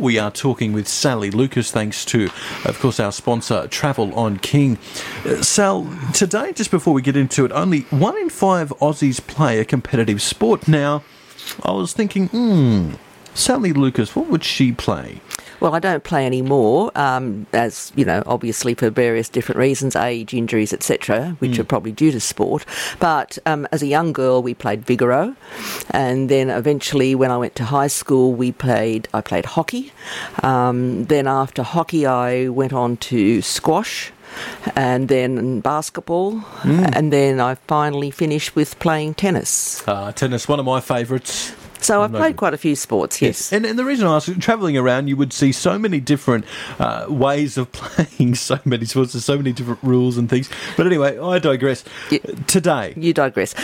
We are talking with Sally Lucas, thanks to, of course, our sponsor, Travel on King. Uh, Sal, today, just before we get into it, only one in five Aussies play a competitive sport. Now, I was thinking, hmm, Sally Lucas, what would she play? Well, I don't play anymore, um, as you know, obviously for various different reasons, age, injuries, etc., which mm. are probably due to sport. But um, as a young girl, we played Vigoro, and then eventually, when I went to high school, we played. I played hockey. Um, then after hockey, I went on to squash and then basketball, mm. and then I finally finished with playing tennis. Uh, tennis, one of my favourites. So I've played quite a few sports, yes. yes. And, and, the reason I ask, travelling around, you would see so many different uh, ways of playing so many sports, there's so many different rules and things. But anyway, I digress. You, Today. You digress.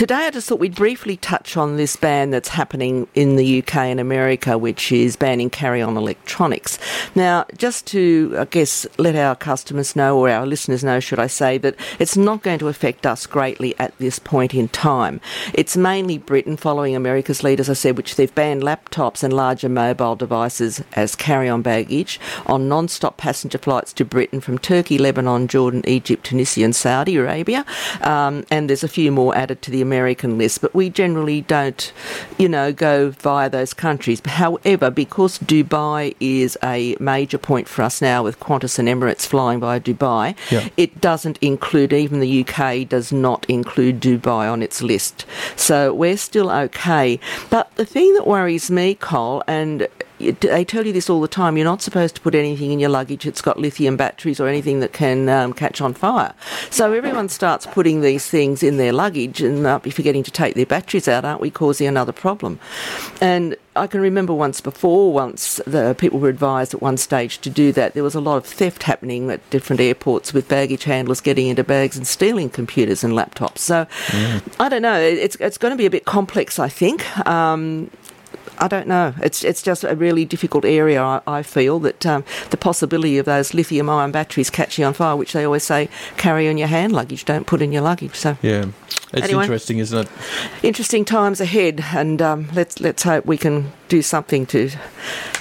Today, I just thought we'd briefly touch on this ban that's happening in the UK and America, which is banning carry on electronics. Now, just to, I guess, let our customers know, or our listeners know, should I say, that it's not going to affect us greatly at this point in time. It's mainly Britain following America's lead, as I said, which they've banned laptops and larger mobile devices as carry on baggage on non stop passenger flights to Britain from Turkey, Lebanon, Jordan, Egypt, Tunisia, and Saudi Arabia. Um, and there's a few more added to the American list, but we generally don't, you know, go via those countries. However, because Dubai is a major point for us now with Qantas and Emirates flying via Dubai, yeah. it doesn't include, even the UK does not include Dubai on its list. So we're still okay. But the thing that worries me, Cole, and they tell you this all the time. You're not supposed to put anything in your luggage that's got lithium batteries or anything that can um, catch on fire. So everyone starts putting these things in their luggage and uh, be forgetting to take their batteries out. Aren't we causing another problem? And I can remember once before, once the people were advised at one stage to do that. There was a lot of theft happening at different airports with baggage handlers getting into bags and stealing computers and laptops. So mm. I don't know. It's it's going to be a bit complex, I think. Um, I don't know. It's it's just a really difficult area. I, I feel that um, the possibility of those lithium-ion batteries catching on fire, which they always say carry on your hand luggage, don't put in your luggage. So yeah, it's anyway, interesting, isn't it? Interesting times ahead, and um, let's let's hope we can do something to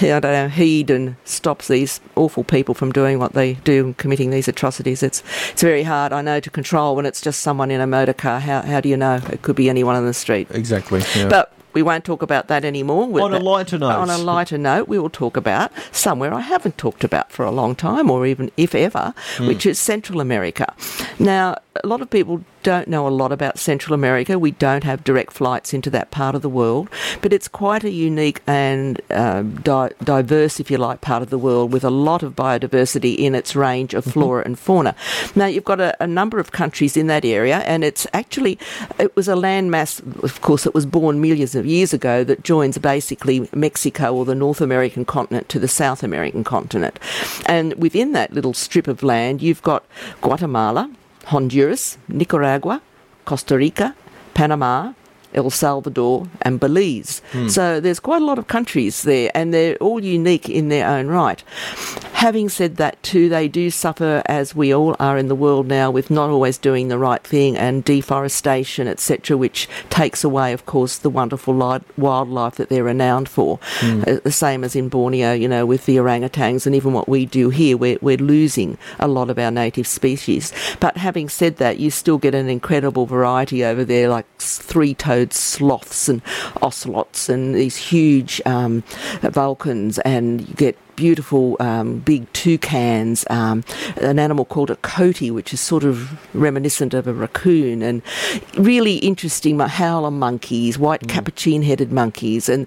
I don't know heed and stop these awful people from doing what they do and committing these atrocities. It's it's very hard, I know, to control when it's just someone in a motor car. How how do you know? It could be anyone on the street. Exactly. Yeah. But we won't talk about that anymore. on a lighter note. On a lighter note, we will talk about somewhere I haven't talked about for a long time, or even if ever, mm. which is Central America. Now, a lot of people don't know a lot about Central America. We don't have direct flights into that part of the world, but it's quite a unique and um, di- diverse, if you like, part of the world with a lot of biodiversity in its range of mm-hmm. flora and fauna. Now, you've got a, a, number of countries in that area, and it's actually, it was a landmass, of course, it was born millions of years ago that joins basically Mexico or the North American continent to the South American continent. And within that little strip of land, you've got Guatemala, Honduras, Nicaragua, Costa Rica, Panama, El Salvador, and Belize. Mm. So there's quite a lot of countries there, and they're all unique in their own right. Having said that, too, they do suffer, as we all are in the world now, with not always doing the right thing and deforestation, etc., which takes away, of course, the wonderful li- wildlife that they're renowned for. Mm. Uh, the same as in Borneo, you know, with the orangutans, and even what we do here, we're, we're losing a lot of our native species. But having said that, you still get an incredible variety over there, like three toed sloths and ocelots and these huge um, vulcans, and you get beautiful um, big toucans, um, an animal called a coati, which is sort of reminiscent of a raccoon, and really interesting howler monkeys, white mm. capuchin headed monkeys. And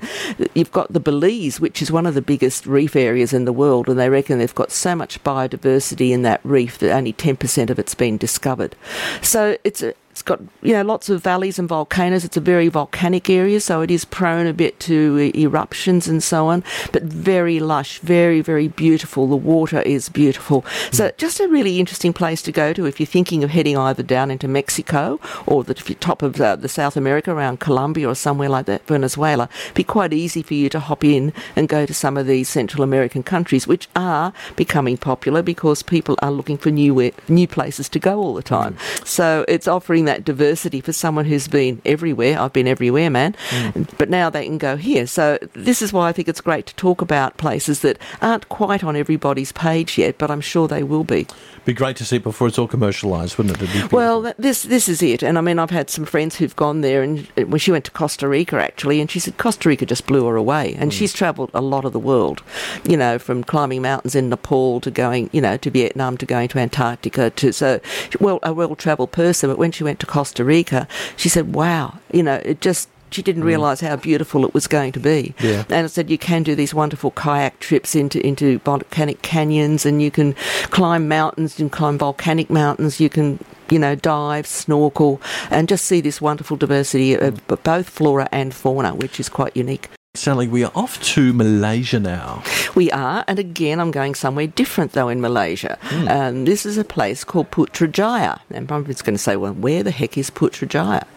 you've got the Belize, which is one of the biggest reef areas in the world, and they reckon they've got so much biodiversity in that reef that only 10% of it's been discovered. So it's a, it's got you know lots of valleys and volcanoes. It's a very volcanic area, so it is prone a bit to eruptions and so on. But very lush, very very beautiful. The water is beautiful. So mm. just a really interesting place to go to if you're thinking of heading either down into Mexico or the top of uh, the South America around Colombia or somewhere like that, Venezuela. It'd be quite easy for you to hop in and go to some of these Central American countries, which are becoming popular because people are looking for new new places to go all the time. Mm. So it's offering having that diversity for someone who's been everywhere. I've been everywhere, man. Mm. But now they can go here. So this is why I think it's great to talk about places that aren't quite on everybody's page yet, but I'm sure they will be. Be great to see it before it's all commercialised, wouldn't it? Well, this this is it. And I mean, I've had some friends who've gone there, and when she went to Costa Rica actually, and she said Costa Rica just blew her away. And mm. she's travelled a lot of the world, you know, from climbing mountains in Nepal to going, you know, to Vietnam to going to Antarctica to so well a well travelled person. But when she went to Costa Rica, she said, "Wow, you know, it just she didn't mm. realise how beautiful it was going to be. Yeah. And I said you can do these wonderful kayak trips into into volcanic canyons, and you can climb mountains, you can climb volcanic mountains, you can you know dive, snorkel, and just see this wonderful diversity of both flora and fauna, which is quite unique. Sally, we are off to Malaysia now. We are, and again, I'm going somewhere different though in Malaysia. Mm. Um, this is a place called Putrajaya. And just going to say, well, where the heck is Putrajaya?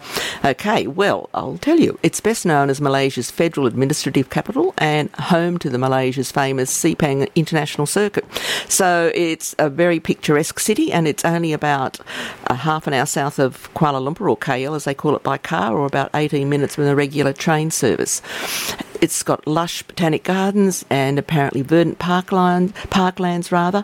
Okay, well, I'll tell you. It's best known as Malaysia's federal administrative capital and home to the Malaysia's famous Sepang International Circuit. So it's a very picturesque city, and it's only about a half an hour south of Kuala Lumpur, or KL as they call it by car, or about 18 minutes with a regular train service. It's got lush botanic gardens and apparently verdant parkland, parklands rather,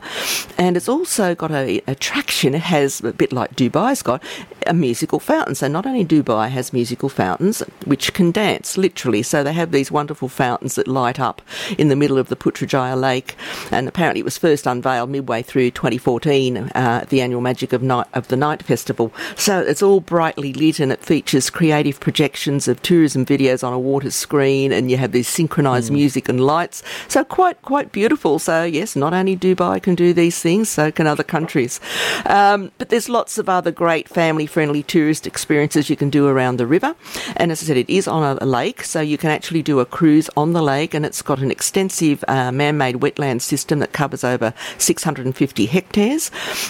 and it's also got a attraction. It has a bit like Dubai's got a musical fountain. So not only Dubai has musical fountains which can dance literally, so they have these wonderful fountains that light up in the middle of the Putrajaya Lake, and apparently it was first unveiled midway through 2014 uh, at the annual Magic of Night of the Night Festival. So it's all brightly lit and it features creative projections of tourism videos on a water screen, and you have these synchronized mm. music and lights. So quite quite beautiful. So yes, not only Dubai can do these things, so can other countries. Um, but there's lots of other great family friendly tourist experiences you can do around the river. And as I said, it is on a, lake, so you can actually do a cruise on the lake, and it's got an extensive uh, man made wetland system that covers over 650 hectares.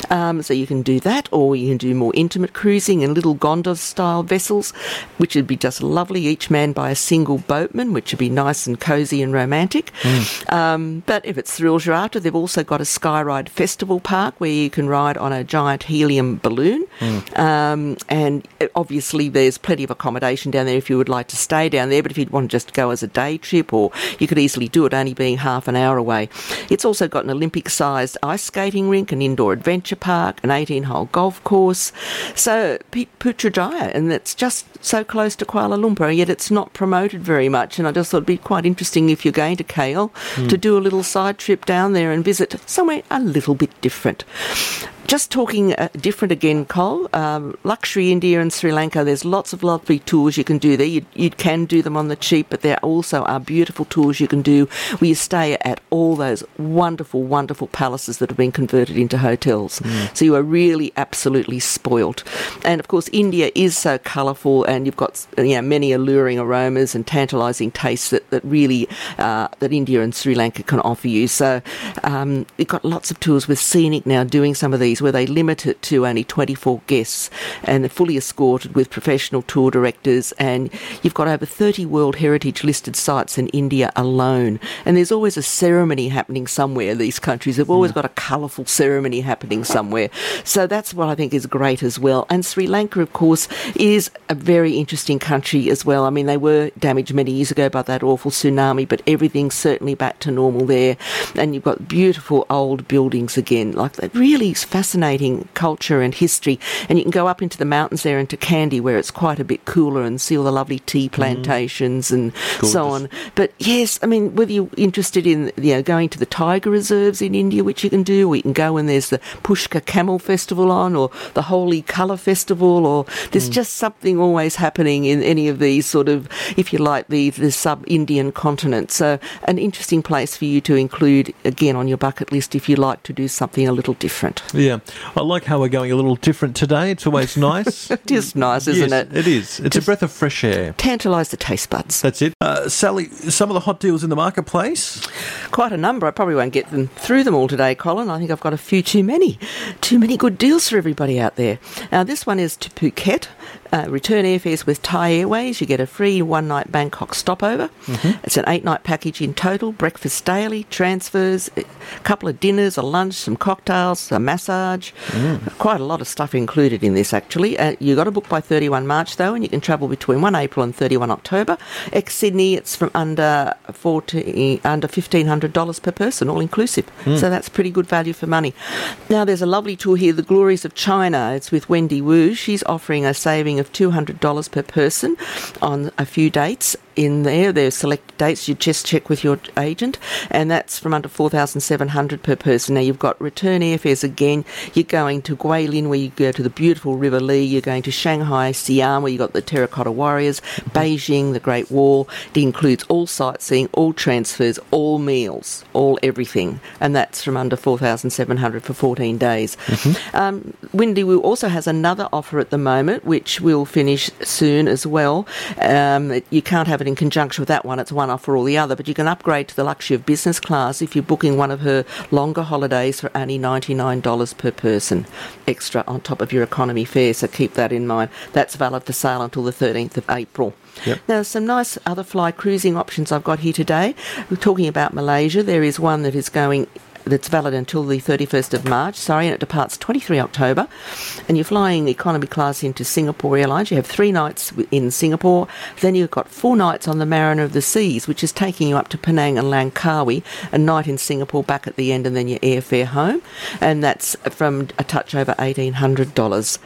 Um, so you can do that, or you can do more intimate cruising in little gondola style vessels, which would be just lovely, each man by a single boatman, which would be nice and cosy and romantic. Mm. Um, but if it's thrills you're after, they've also got a Skyride Festival Park where you can ride on a giant helium balloon. Mm. Um, and obviously, there's plenty of accommodation down there if you would like to stay down there. But if you'd want to just go as a day trip, or you could easily do it only being half an hour away. It's also got an Olympic sized ice skating rink, an indoor adventure park, an 18 hole golf course. So, Putrajaya, and it's just so close to Kuala Lumpur, yet it's not promoted very much. And I just thought it'd be quite interesting if you're going to KL mm. to do a little side trip down there and visit somewhere a little bit different just talking uh, different again, Cole. Um, luxury India and Sri Lanka. There's lots of lovely tours you can do there. You, you can do them on the cheap, but there also are beautiful tours you can do where you stay at all those wonderful, wonderful palaces that have been converted into hotels. Mm. So you are really absolutely spoilt. And of course, India is so colourful, and you've got you know many alluring aromas and tantalising tastes that that really uh, that India and Sri Lanka can offer you. So um, you've got lots of tours with Scenic now doing some of these where they limit it to only 24 guests and they're fully escorted with professional tour directors. And you've got over 30 World Heritage listed sites in India alone. And there's always a ceremony happening somewhere. These countries have always mm. got a colourful ceremony happening somewhere. So that's what I think is great as well. And Sri Lanka, of course, is a very interesting country as well. I mean, they were damaged many years ago by that awful tsunami, but everything's certainly back to normal there. And you've got beautiful old buildings again. Like that really is fascinating fascinating culture and history. And you can go up into the mountains there into Kandy, where it's quite a bit cooler, and see all the lovely tea mm-hmm. plantations mm. and Gorgeous. so on. But yes, I mean, whether you're interested in you know going to the tiger reserves in India, which you can do, or you can go and there's the Pushkar Camel Festival on, or the Holi Colour Festival, or there's mm. just something always happening in any of these sort of, if you like, the the sub Indian continent. So an interesting place for you to include again on your bucket list if you like to do something a little different. Yeah. Yeah, I like how we're going a little different today. It's always nice. it is nice, isn't yes, it? It is. It's Just a breath of fresh air. Tantalise the taste buds. That's it. Uh, Sally, some of the hot deals in the marketplace? Quite a number. I probably won't get them through them all today, Colin. I think I've got a few too many. Too many good deals for everybody out there. Now, this one is to Phuket. Uh, return airfares with Thai Airways. You get a free one night Bangkok stopover. Mm-hmm. It's an eight night package in total breakfast daily, transfers, a couple of dinners, a lunch, some cocktails, a massage. Mm. Quite a lot of stuff included in this, actually. Uh, you got to book by 31 March, though, and you can travel between 1 April and 31 October. Ex Sydney, it's from under 40, under $1,500 per person, all inclusive. Mm. So that's pretty good value for money. Now, there's a lovely tour here, The Glories of China. It's with Wendy Wu. She's offering a saving of $200 per person on a few dates in there. There's select dates. You just check with your agent, and that's from under 4,700 per person. Now you've got return airfares again. You're going to Guilin, where you go to the beautiful River Li. You're going to Shanghai, Xi'an, where you've got the Terracotta Warriors, Beijing, the Great Wall. It includes all sightseeing, all transfers, all meals, all everything, and that's from under 4,700 for 14 days. Mm-hmm. Um, Wendy Wu also has another offer at the moment, which will finish soon as well. Um, you can't have in conjunction with that one. It's one offer or the other, but you can upgrade to the luxury of business class if you're booking one of her longer holidays for only $99 per person extra on top of your economy fare. So keep that in mind. That's valid for sale until the 13th of April. Yep. Now, some nice other fly cruising options I've got here today. We're talking about Malaysia. There is one that is going that's valid until the 31st of March, sorry, and it departs 23 October. And you're flying economy class into Singapore Airlines. You have three nights in Singapore. Then you've got four nights on the Mariner of the Seas, which is taking you up to Penang and Langkawi, a night in Singapore back at the end, and then your airfare home. And that's from a touch over $1,800.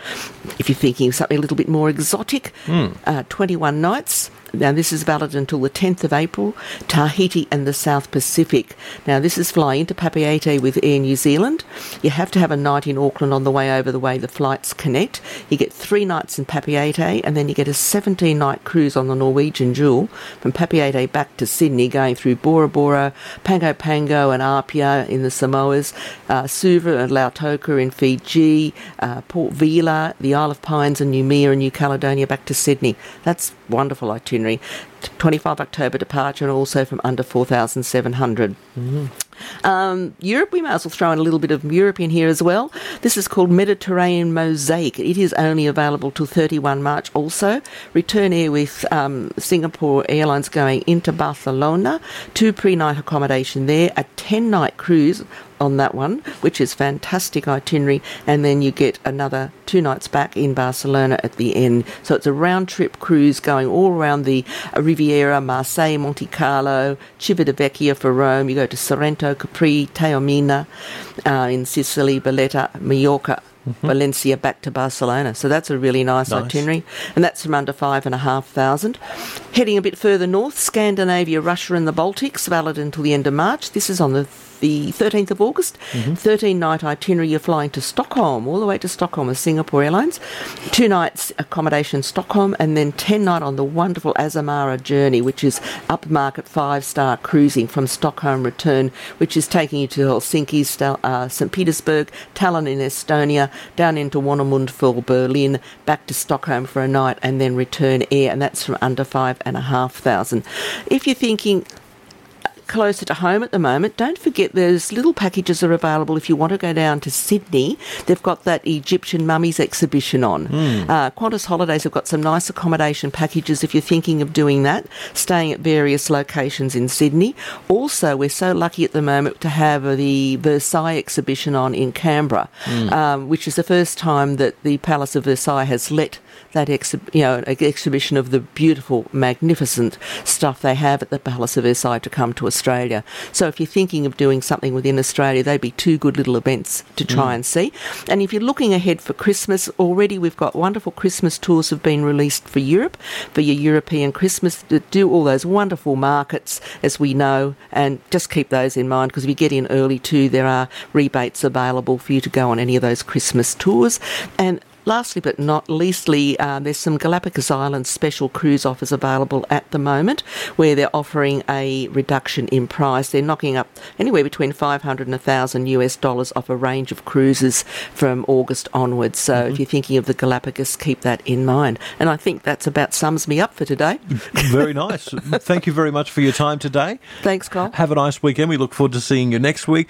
If you're thinking of something a little bit more exotic, mm. uh, 21 nights now, this is valid until the 10th of April, Tahiti and the South Pacific. Now, this is flying to Papeete with Air New Zealand. You have to have a night in Auckland on the way over the way the flights connect. You get three nights in Papeete, and then you get a 17 night cruise on the Norwegian Jewel from Papeete back to Sydney, going through Bora Bora, Pango Pango, and Apia in the Samoas, uh, Suva and Lautoka in Fiji, uh, Port Vila, the Isle of Pines, and Noumea and New Caledonia back to Sydney. That's wonderful itinerary. 25 October departure and also from under 4,700. Mm-hmm. Um, Europe, we might as well throw in a little bit of Europe in here as well. This is called Mediterranean Mosaic. It is only available till 31 March also. Return air with um, Singapore Airlines going into Barcelona, two pre night accommodation there, a 10 night cruise on that one, which is fantastic itinerary, and then you get another two nights back in Barcelona at the end. So it's a round trip cruise going all around the Riviera, Marseille, Monte Carlo, Civitavecchia for Rome. You go to Sorrento, Capri, Taormina uh, in Sicily, Valletta, Mallorca. Mm-hmm. Valencia back to Barcelona. So that's a really nice, nice, itinerary. And that's from under five and a half thousand. Heading a bit further north, Scandinavia, Russia, and the Baltics, valid until the end of March. This is on the the 13th of August. Mm-hmm. 13 night itinerary, you're flying to Stockholm, all the way to Stockholm with Singapore Airlines. Two nights accommodation Stockholm, and then 10 night on the wonderful Azamara journey, which is upmarket five star cruising from Stockholm return, which is taking you to Helsinki, uh, St. Petersburg, Tallinn in Estonia, down into Warnemund for Berlin, back to Stockholm for a night, and then return air, and that's from under five and a half thousand. If you're thinking, closer to home at the moment, don't forget there's little packages are available if you want to go down to Sydney. They've got that Egyptian mummies exhibition on. Mm. Uh, Qantas Holidays have got some nice accommodation packages if you're thinking of doing that, staying at various locations in Sydney. Also, we're so lucky at the moment to have the Versailles exhibition on in Canberra, mm. um, which is the first time that the Palace of Versailles has let that exhi- you know exhibition of the beautiful, magnificent stuff they have at the Palace of Versailles to come to Australia. So if you're thinking of doing something within Australia, they'd be two good little events to try mm. and see. And if you're looking ahead for Christmas, already we've got wonderful Christmas tours have been released for Europe for your European Christmas. To do all those wonderful markets, as we know, and just keep those in mind because if you get in early too, there are rebates available for you to go on any of those Christmas tours. And Lastly but not leastly, uh, there's some Galapagos Islands special cruise offers available at the moment where they're offering a reduction in price. They're knocking up anywhere between 500 and 1,000 US dollars off a range of cruises from August onwards. So mm-hmm. if you're thinking of the Galapagos, keep that in mind. And I think that's about sums me up for today. very nice. Thank you very much for your time today. Thanks, Carl. Have a nice weekend. We look forward to seeing you next week.